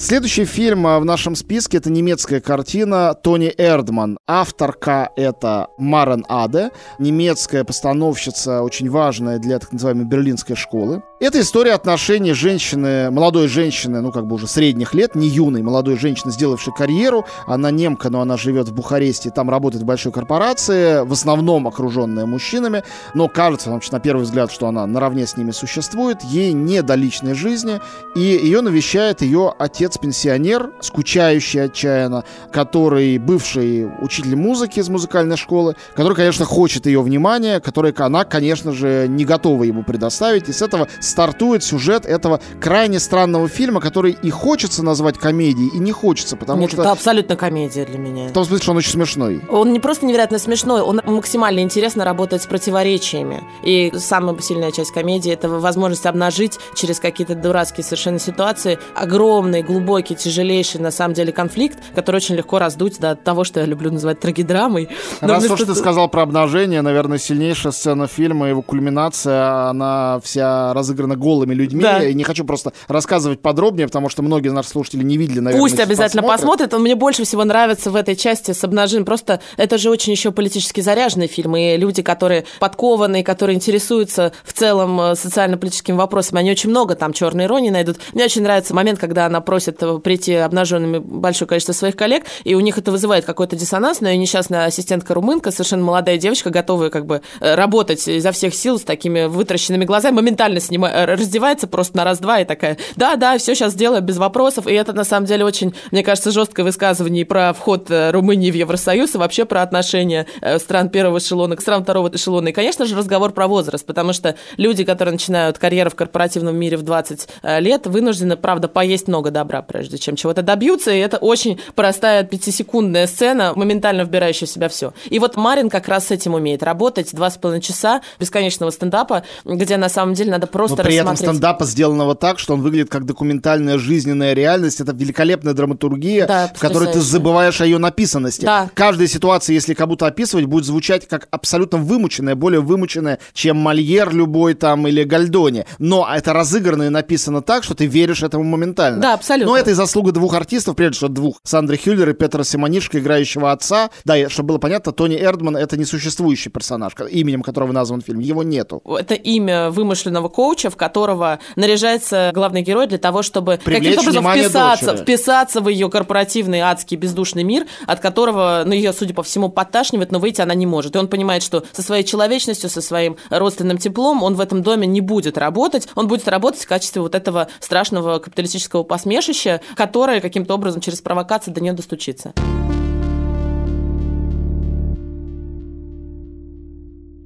Следующий фильм а, в нашем списке это немецкая картина Тони Эрдман. Авторка это Марен Аде, немецкая постановщица, очень важная для так называемой берлинской школы. Это история отношений женщины, молодой женщины, ну как бы уже средних лет, не юной, молодой женщины, сделавшей карьеру. Она немка, но она живет в Бухаресте, там работает в большой корпорации, в основном окруженная мужчинами, но кажется, значит, на первый взгляд, что она наравне с ними существует, ей не до личной жизни, и ее навещает ее отец-пенсионер, скучающий отчаянно, который бывший учитель музыки из музыкальной школы, который, конечно, хочет ее внимания, который она, конечно же, не готова ему предоставить, и с этого стартует сюжет этого крайне странного фильма, который и хочется назвать комедией, и не хочется, потому Нет, что... это абсолютно комедия для меня. В том смысле, что он очень смешной. Он не просто невероятно смешной, он максимально интересно работает с противоречиями. И самая сильная часть комедии — это возможность обнажить через какие-то дурацкие совершенно ситуации огромный, глубокий, тяжелейший, на самом деле, конфликт, который очень легко раздуть до того, что я люблю называть трагедрамой. Но Раз вместо... уж ты сказал про обнажение, наверное, сильнейшая сцена фильма, его кульминация, она вся разыграна голыми людьми. Да. Я не хочу просто рассказывать подробнее, потому что многие наши слушатели не видели, наверное. Пусть обязательно посмотрят. посмотрят. Он мне больше всего нравится в этой части с обнажением. Просто это же очень еще политически заряженный фильм. И люди, которые подкованные, которые интересуются в целом э, социально-политическими вопросами, они очень много там черной иронии найдут. Мне очень нравится момент, когда она просит э, прийти обнаженными большое количество своих коллег, и у них это вызывает какой-то диссонанс, но и несчастная ассистентка румынка, совершенно молодая девочка, готовая как бы э, работать изо всех сил с такими вытращенными глазами, моментально снимает Э, раздевается просто на раз-два и такая, да-да, все сейчас сделаю без вопросов. И это, на самом деле, очень, мне кажется, жесткое высказывание про вход э, Румынии в Евросоюз и вообще про отношения стран первого эшелона к странам второго эшелона. И, конечно же, разговор про возраст, потому что люди, которые начинают карьеру в корпоративном мире в 20 лет, вынуждены, правда, поесть много добра, прежде чем чего-то добьются. И это очень простая пятисекундная сцена, моментально вбирающая в себя все. И вот Марин как раз с этим умеет работать. Два с половиной часа бесконечного стендапа, где на самом деле надо просто Но при этом стендапа сделанного так, что он выглядит как документальная жизненная реальность. Это великолепная драматургия, да, в которой ты забываешь о ее написанности. Да. Каждая ситуация, если как будто описывать, будет звучать как абсолютно вымученная, более вымученная, чем Мольер любой там или Гальдони. Но это разыграно и написано так, что ты веришь этому моментально. Да, абсолютно. Абсолютно. Но это и заслуга двух артистов, прежде всего двух. Сандры Хюллер и Петра Симонишко, играющего отца. Да, и чтобы было понятно, Тони Эрдман — это несуществующий персонаж, именем которого назван фильм. Его нету. Это имя вымышленного коуча, в которого наряжается главный герой для того, чтобы каким-то образом вписаться, вписаться в ее корпоративный адский бездушный мир, от которого, ну, ее, судя по всему, подташнивает, но выйти она не может. И он понимает, что со своей человечностью, со своим родственным теплом он в этом доме не будет работать. Он будет работать в качестве вот этого страшного капиталистического посмешища, которое каким-то образом через провокации до нее достучится.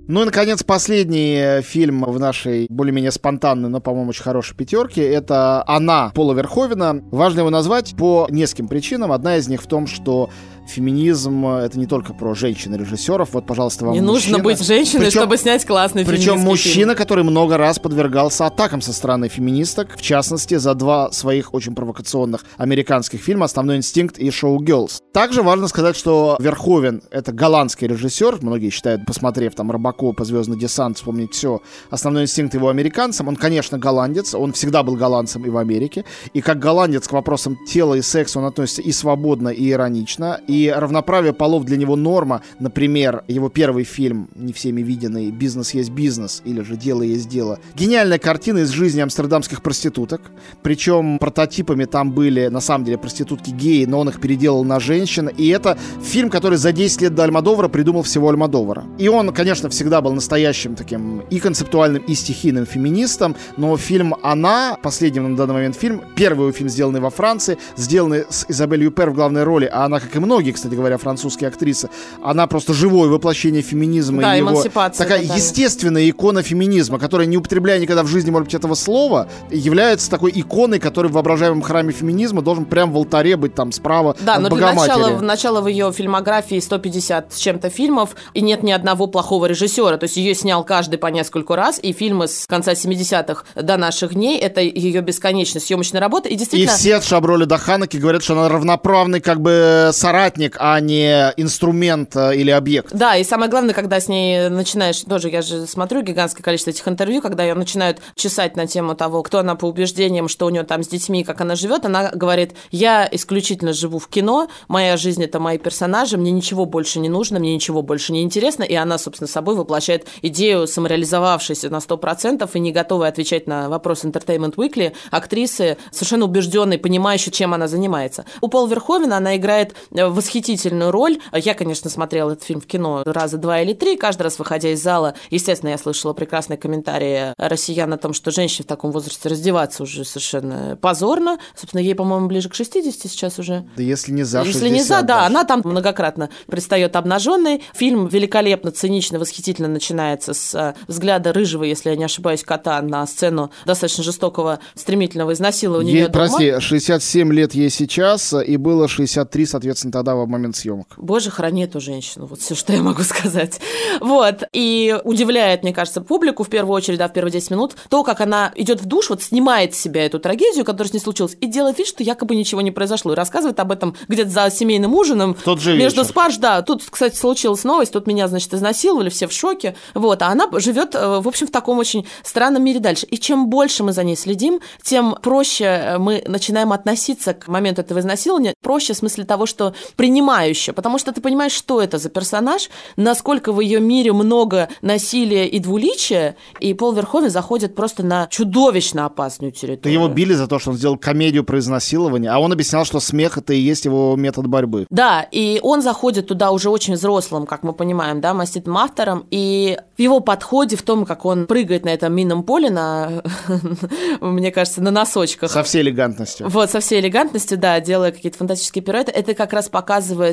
Ну и, наконец, последний э, фильм в нашей более-менее спонтанной, но, по-моему, очень хорошей пятерке. Это «Она» Пола Верховена. Важно его назвать по нескольким причинам. Одна из них в том, что феминизм э, это не только про женщин-режиссеров. Вот, пожалуйста, вам Не мужчина. нужно быть женщиной, причем, чтобы снять классный Причем мужчина, фильм. который много раз подвергался атакам со стороны феминисток, в частности, за два своих очень провокационных американских фильма «Основной инстинкт» и «Шоу Girls». Также важно сказать, что Верховен — это голландский режиссер. Многие считают, посмотрев там Рыбакова, «Звездный десант», вспомнить все. «Основной инстинкт» его американцем. Он, конечно, голландец. Он всегда был голландцем и в Америке. И как голландец к вопросам тела и секса он относится и свободно, и иронично. И и равноправие полов для него норма. Например, его первый фильм, не всеми виденный, «Бизнес есть бизнес» или же «Дело есть дело». Гениальная картина из жизни амстердамских проституток. Причем прототипами там были, на самом деле, проститутки геи, но он их переделал на женщин. И это фильм, который за 10 лет до Альмадовара придумал всего Альмадовара. И он, конечно, всегда был настоящим таким и концептуальным, и стихийным феминистом, но фильм «Она», последний на данный момент фильм, первый фильм, сделанный во Франции, сделанный с Изабель Юпер в главной роли, а она, как и многие многие, кстати говоря, французские актрисы, она просто живое воплощение феминизма. Да, и его, такая тотально. естественная икона феминизма, которая, не употребляя никогда в жизни, может быть, этого слова, является такой иконой, который в воображаемом храме феминизма должен прям в алтаре быть там справа Да, но для начала, начала в ее фильмографии 150 с чем-то фильмов, и нет ни одного плохого режиссера. То есть ее снял каждый по нескольку раз, и фильмы с конца 70-х до наших дней — это ее бесконечная съемочная работа. И действительно... И все от Шаброли до Ханаки говорят, что она равноправный как бы соратник соратник, а не инструмент э, или объект. Да, и самое главное, когда с ней начинаешь, тоже я же смотрю гигантское количество этих интервью, когда ее начинают чесать на тему того, кто она по убеждениям, что у нее там с детьми, как она живет, она говорит, я исключительно живу в кино, моя жизнь это мои персонажи, мне ничего больше не нужно, мне ничего больше не интересно, и она, собственно, собой воплощает идею самореализовавшейся на 100% и не готовой отвечать на вопрос Entertainment Weekly, актрисы, совершенно убежденной, понимающей, чем она занимается. У Пол Верховена она играет в восхитительную роль. Я, конечно, смотрела этот фильм в кино раза два или три, каждый раз выходя из зала. Естественно, я слышала прекрасные комментарии россиян о том, что женщине в таком возрасте раздеваться уже совершенно позорно. Собственно, ей, по-моему, ближе к 60 сейчас уже. Да если не за Если не за, да, она там многократно предстает обнаженной. Фильм великолепно, цинично, восхитительно начинается с э, взгляда рыжего, если я не ошибаюсь, кота на сцену достаточно жестокого, стремительного изнасилования ей, дома. Прости, 67 лет ей сейчас, и было 63, соответственно, тогда в момент съемок. Боже, храни эту женщину, вот все, что я могу сказать. Вот, и удивляет, мне кажется, публику в первую очередь, да, в первые 10 минут, то, как она идет в душ, вот снимает с себя эту трагедию, которая с ней случилась, и делает вид, что якобы ничего не произошло, и рассказывает об этом где-то за семейным ужином. В тот же Между вечер. спарш, да, тут, кстати, случилась новость, тут меня, значит, изнасиловали, все в шоке, вот, а она живет, э, в общем, в таком очень странном мире дальше. И чем больше мы за ней следим, тем проще э, мы начинаем относиться к моменту этого изнасилования, проще в смысле того, что принимающе, потому что ты понимаешь, что это за персонаж, насколько в ее мире много насилия и двуличия, и Пол Верховен заходит просто на чудовищно опасную территорию. Его били за то, что он сделал комедию про изнасилование, а он объяснял, что смех это и есть его метод борьбы. Да, и он заходит туда уже очень взрослым, как мы понимаем, да, маститым автором, и в его подходе, в том, как он прыгает на этом минном поле, на, мне кажется, на носочках. Со всей элегантностью. Вот, со всей элегантностью, да, делая какие-то фантастические пируэты, это как раз показывает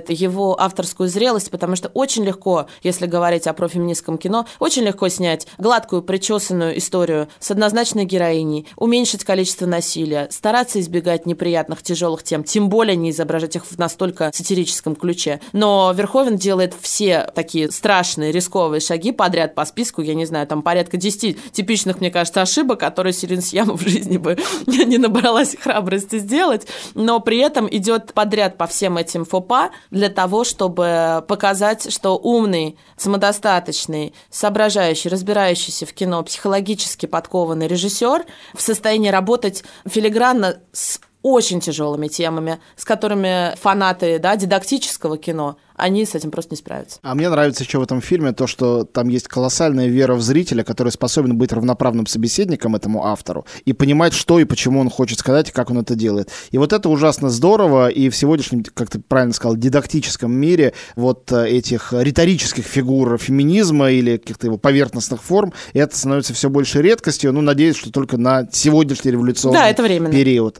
его авторскую зрелость, потому что очень легко, если говорить о профеминистском кино, очень легко снять гладкую, причесанную историю с однозначной героиней, уменьшить количество насилия, стараться избегать неприятных, тяжелых тем, тем более не изображать их в настолько сатирическом ключе. Но Верховен делает все такие страшные, рисковые шаги подряд по списку, я не знаю, там порядка 10 типичных, мне кажется, ошибок, которые Сирин Сьяма в жизни бы не набралась храбрости сделать, но при этом идет подряд по всем этим фопа для того, чтобы показать, что умный, самодостаточный, соображающий, разбирающийся в кино, психологически подкованный режиссер в состоянии работать филигранно с очень тяжелыми темами, с которыми фанаты да, дидактического кино они с этим просто не справятся. А мне нравится еще в этом фильме то, что там есть колоссальная вера в зрителя, который способен быть равноправным собеседником этому автору и понимать, что и почему он хочет сказать, и как он это делает. И вот это ужасно здорово, и в сегодняшнем, как ты правильно сказал, дидактическом мире вот э, этих риторических фигур феминизма или каких-то его поверхностных форм, это становится все больше редкостью, ну, надеюсь, что только на сегодняшний революционный да, это период.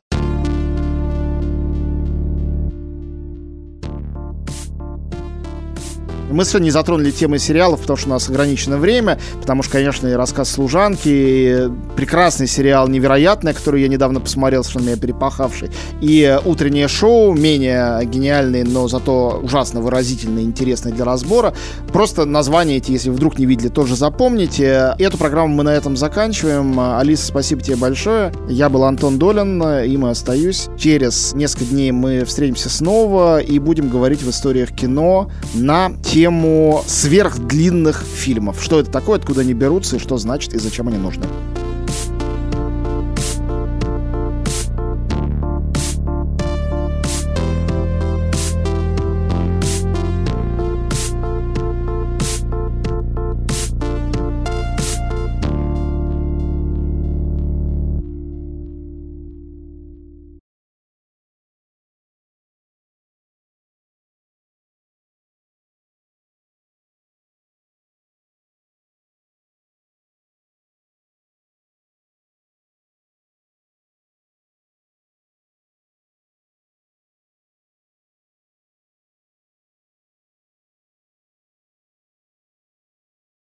Мы сегодня не затронули темы сериалов, потому что у нас ограничено время, потому что, конечно, и рассказ служанки, и прекрасный сериал «Невероятное», который я недавно посмотрел, совершенно меня перепахавший, и утреннее шоу, менее гениальные, но зато ужасно выразительные, интересные для разбора. Просто названия эти, если вдруг не видели, тоже запомните. Эту программу мы на этом заканчиваем. Алиса, спасибо тебе большое. Я был Антон Долин, и мы остаюсь. Через несколько дней мы встретимся снова и будем говорить в историях кино на тему тему сверхдлинных фильмов. Что это такое, откуда они берутся и что значит и зачем они нужны.